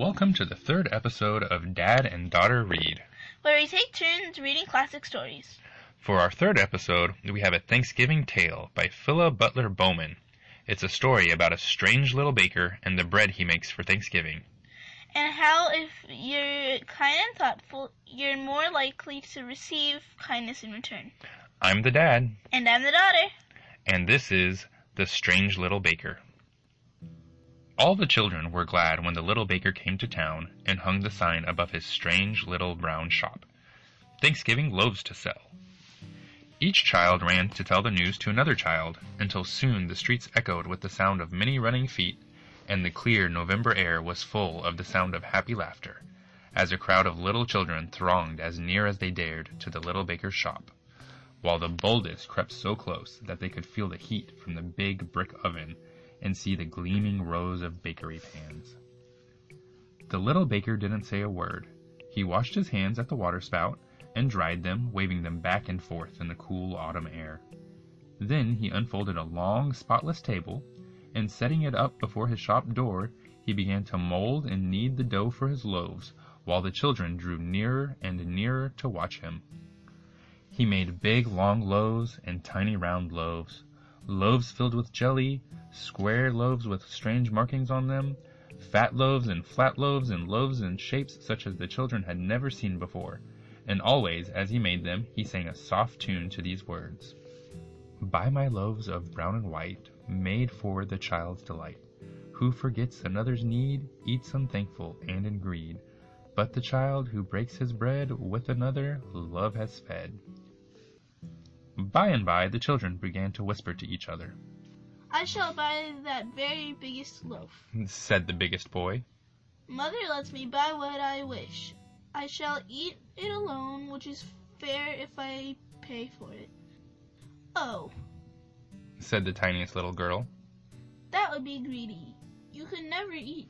Welcome to the third episode of Dad and Daughter Read. where we take turns reading classic stories. For our third episode, we have a Thanksgiving Tale by Phila Butler Bowman. It's a story about a strange little baker and the bread he makes for Thanksgiving. And how, if you're kind and thoughtful, you're more likely to receive kindness in return. I'm the dad, And I'm the daughter. and this is The Strange Little Baker. All the children were glad when the little baker came to town and hung the sign above his strange little brown shop Thanksgiving loaves to sell. Each child ran to tell the news to another child, until soon the streets echoed with the sound of many running feet, and the clear November air was full of the sound of happy laughter, as a crowd of little children thronged as near as they dared to the little baker's shop, while the boldest crept so close that they could feel the heat from the big brick oven and see the gleaming rows of bakery pans. The little baker didn't say a word. He washed his hands at the water spout and dried them, waving them back and forth in the cool autumn air. Then he unfolded a long, spotless table, and setting it up before his shop door, he began to mold and knead the dough for his loaves, while the children drew nearer and nearer to watch him. He made big, long loaves and tiny, round loaves, loaves filled with jelly, square loaves with strange markings on them, fat loaves and flat loaves and loaves in shapes such as the children had never seen before, and always, as he made them, he sang a soft tune to these words Buy my loaves of brown and white, made for the child's delight. Who forgets another's need, eats unthankful and in greed. But the child who breaks his bread with another, love has fed. By and by, the children began to whisper to each other, I shall buy that very biggest loaf. said the biggest boy. Mother lets me buy what I wish. I shall eat it alone, which is fair if I pay for it. Oh, said the tiniest little girl. that would be greedy. You could never eat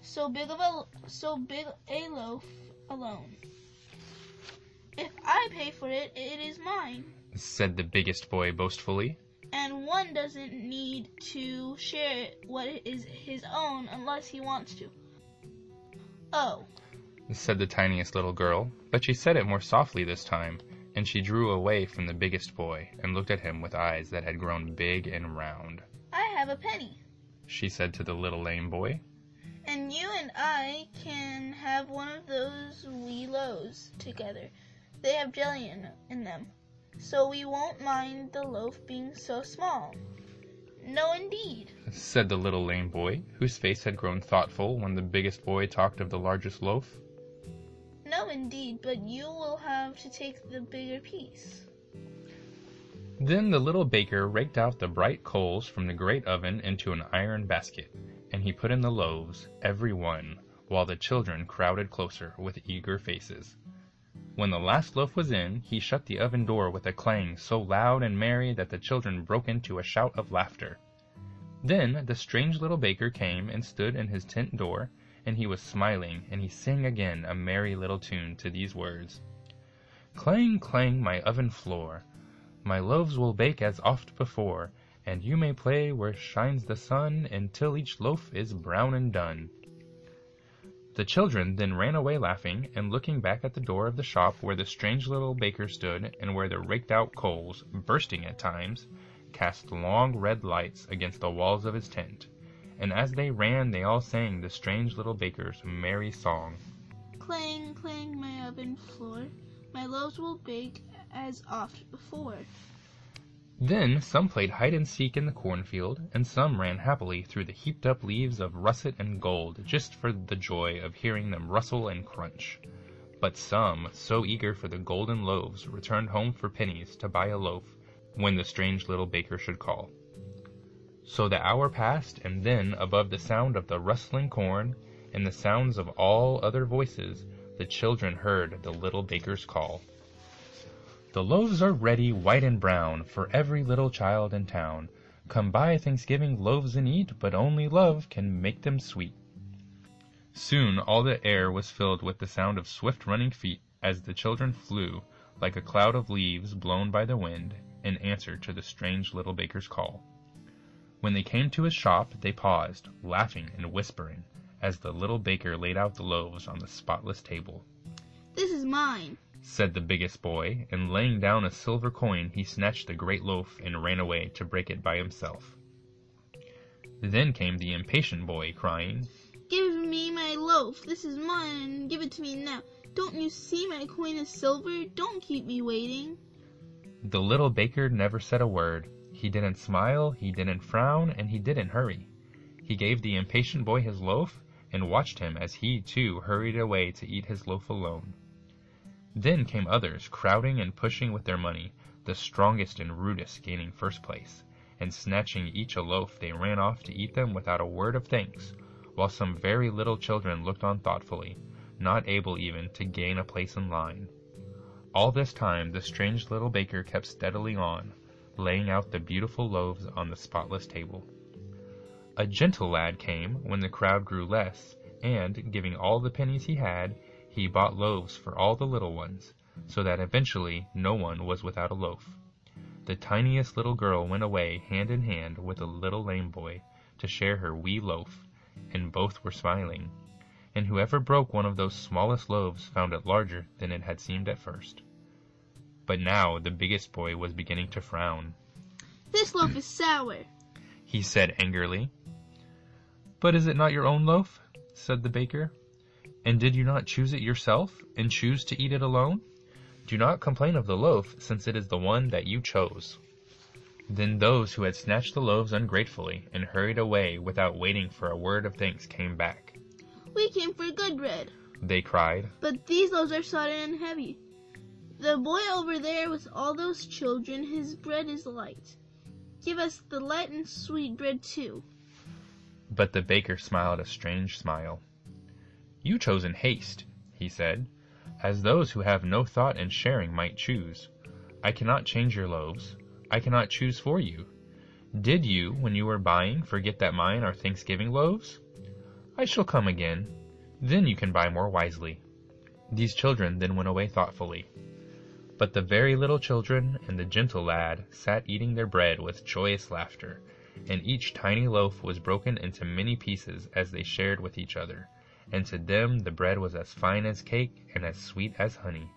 so big of a so big a loaf alone. If I pay for it, it is mine, said the biggest boy boastfully. and one doesn't need to share what is his own unless he wants to. Oh, said the tiniest little girl, but she said it more softly this time, and she drew away from the biggest boy and looked at him with eyes that had grown big and round. I have a penny, She said to the little lame boy. and you and I can have one of those wee loaves together. They have jelly in, in them, so we won't mind the loaf being so small. No, indeed. said the little lame boy, whose face had grown thoughtful when the biggest boy talked of the largest loaf. No, indeed, but you will have to take the bigger piece. Then the little baker raked out the bright coals from the great oven into an iron basket, and he put in the loaves, every one, while the children crowded closer with eager faces. When the last loaf was in, he shut the oven door with a clang so loud and merry that the children broke into a shout of laughter. Then the strange little baker came and stood in his tent door, and he was smiling, and he sang again a merry little tune to these words Clang, clang, my oven floor, my loaves will bake as oft before, and you may play where shines the sun until each loaf is brown and done. The children then ran away laughing, and looking back at the door of the shop where the strange little baker stood, and where the raked out coals, bursting at times, cast long red lights against the walls of his tent. And as they ran, they all sang the strange little baker's merry song. Clang, clang, my oven floor. My loaves will bake as oft before. Then some played hide and seek in the cornfield, and some ran happily through the heaped up leaves of russet and gold just for the joy of hearing them rustle and crunch. But some, so eager for the golden loaves, returned home for pennies to buy a loaf when the strange little baker should call. So the hour passed, and then, above the sound of the rustling corn and the sounds of all other voices, the children heard the little baker's call. The loaves are ready, white and brown, for every little child in town. Come buy Thanksgiving loaves and eat, but only love can make them sweet. Soon all the air was filled with the sound of swift running feet as the children flew, like a cloud of leaves blown by the wind, in answer to the strange little baker's call. When they came to his shop, they paused, laughing and whispering, as the little baker laid out the loaves on the spotless table. This is mine, said the biggest boy, and laying down a silver coin, he snatched the great loaf and ran away to break it by himself. Then came the impatient boy, crying, Give me my loaf. This is mine. Give it to me now. Don't you see my coin is silver? Don't keep me waiting. The little baker never said a word. He didn't smile, he didn't frown, and he didn't hurry. He gave the impatient boy his loaf and watched him as he, too, hurried away to eat his loaf alone. Then came others, crowding and pushing with their money, the strongest and rudest gaining first place, and snatching each a loaf they ran off to eat them without a word of thanks, while some very little children looked on thoughtfully, not able even to gain a place in line. All this time the strange little baker kept steadily on, laying out the beautiful loaves on the spotless table. A gentle lad came when the crowd grew less, and, giving all the pennies he had, he bought loaves for all the little ones, so that eventually no one was without a loaf. The tiniest little girl went away hand in hand with a little lame boy to share her wee loaf, and both were smiling. And whoever broke one of those smallest loaves found it larger than it had seemed at first. But now the biggest boy was beginning to frown. This loaf is sour, he said angrily. But is it not your own loaf? said the baker. And did you not choose it yourself, and choose to eat it alone? Do not complain of the loaf, since it is the one that you chose. Then those who had snatched the loaves ungratefully and hurried away without waiting for a word of thanks came back. We came for good bread, They cried. but these loaves are sodden and heavy. The boy over there with all those children, his bread is light. Give us the light and sweet bread too. But the baker smiled a strange smile. You chose in haste, he said, as those who have no thought in sharing might choose. I cannot change your loaves. I cannot choose for you. Did you, when you were buying, forget that mine are Thanksgiving loaves? I shall come again. Then you can buy more wisely. These children then went away thoughtfully. But the very little children and the gentle lad sat eating their bread with joyous laughter, and each tiny loaf was broken into many pieces as they shared with each other, and to them the bread was as fine as cake and as sweet as honey.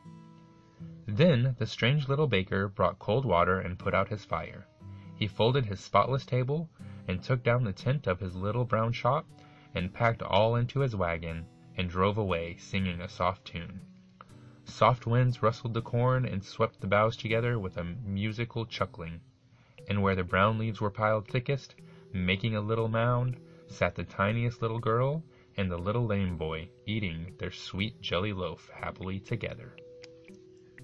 Then the strange little baker brought cold water and put out his fire. He folded his spotless table, and took down the tent of his little brown shop, and packed all into his wagon, and drove away, singing a soft tune. Soft winds rustled the corn and swept the boughs together with a musical chuckling. And where the brown leaves were piled thickest, making a little mound, sat the tiniest little girl and the little lame boy, eating their sweet jelly loaf happily together.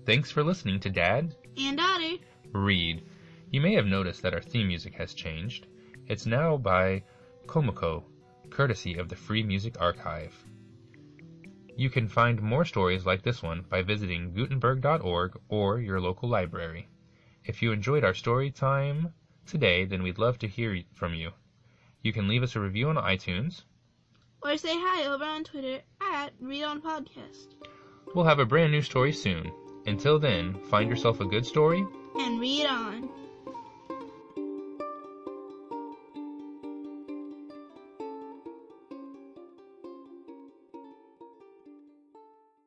Thanks for listening to Dad And Daughter Read. You may have noticed that our theme music has changed. It's now by Komiku, courtesy of the Free Music Archive. You can find more stories like this one by visiting Gutenberg.org or your local library. If you enjoyed our story time today, then we'd love to hear from you. You can leave us a review on iTunes. Or say hi over on Twitter at Read On Podcast. We'll have a brand new story soon. Until then, find yourself a good story And read on.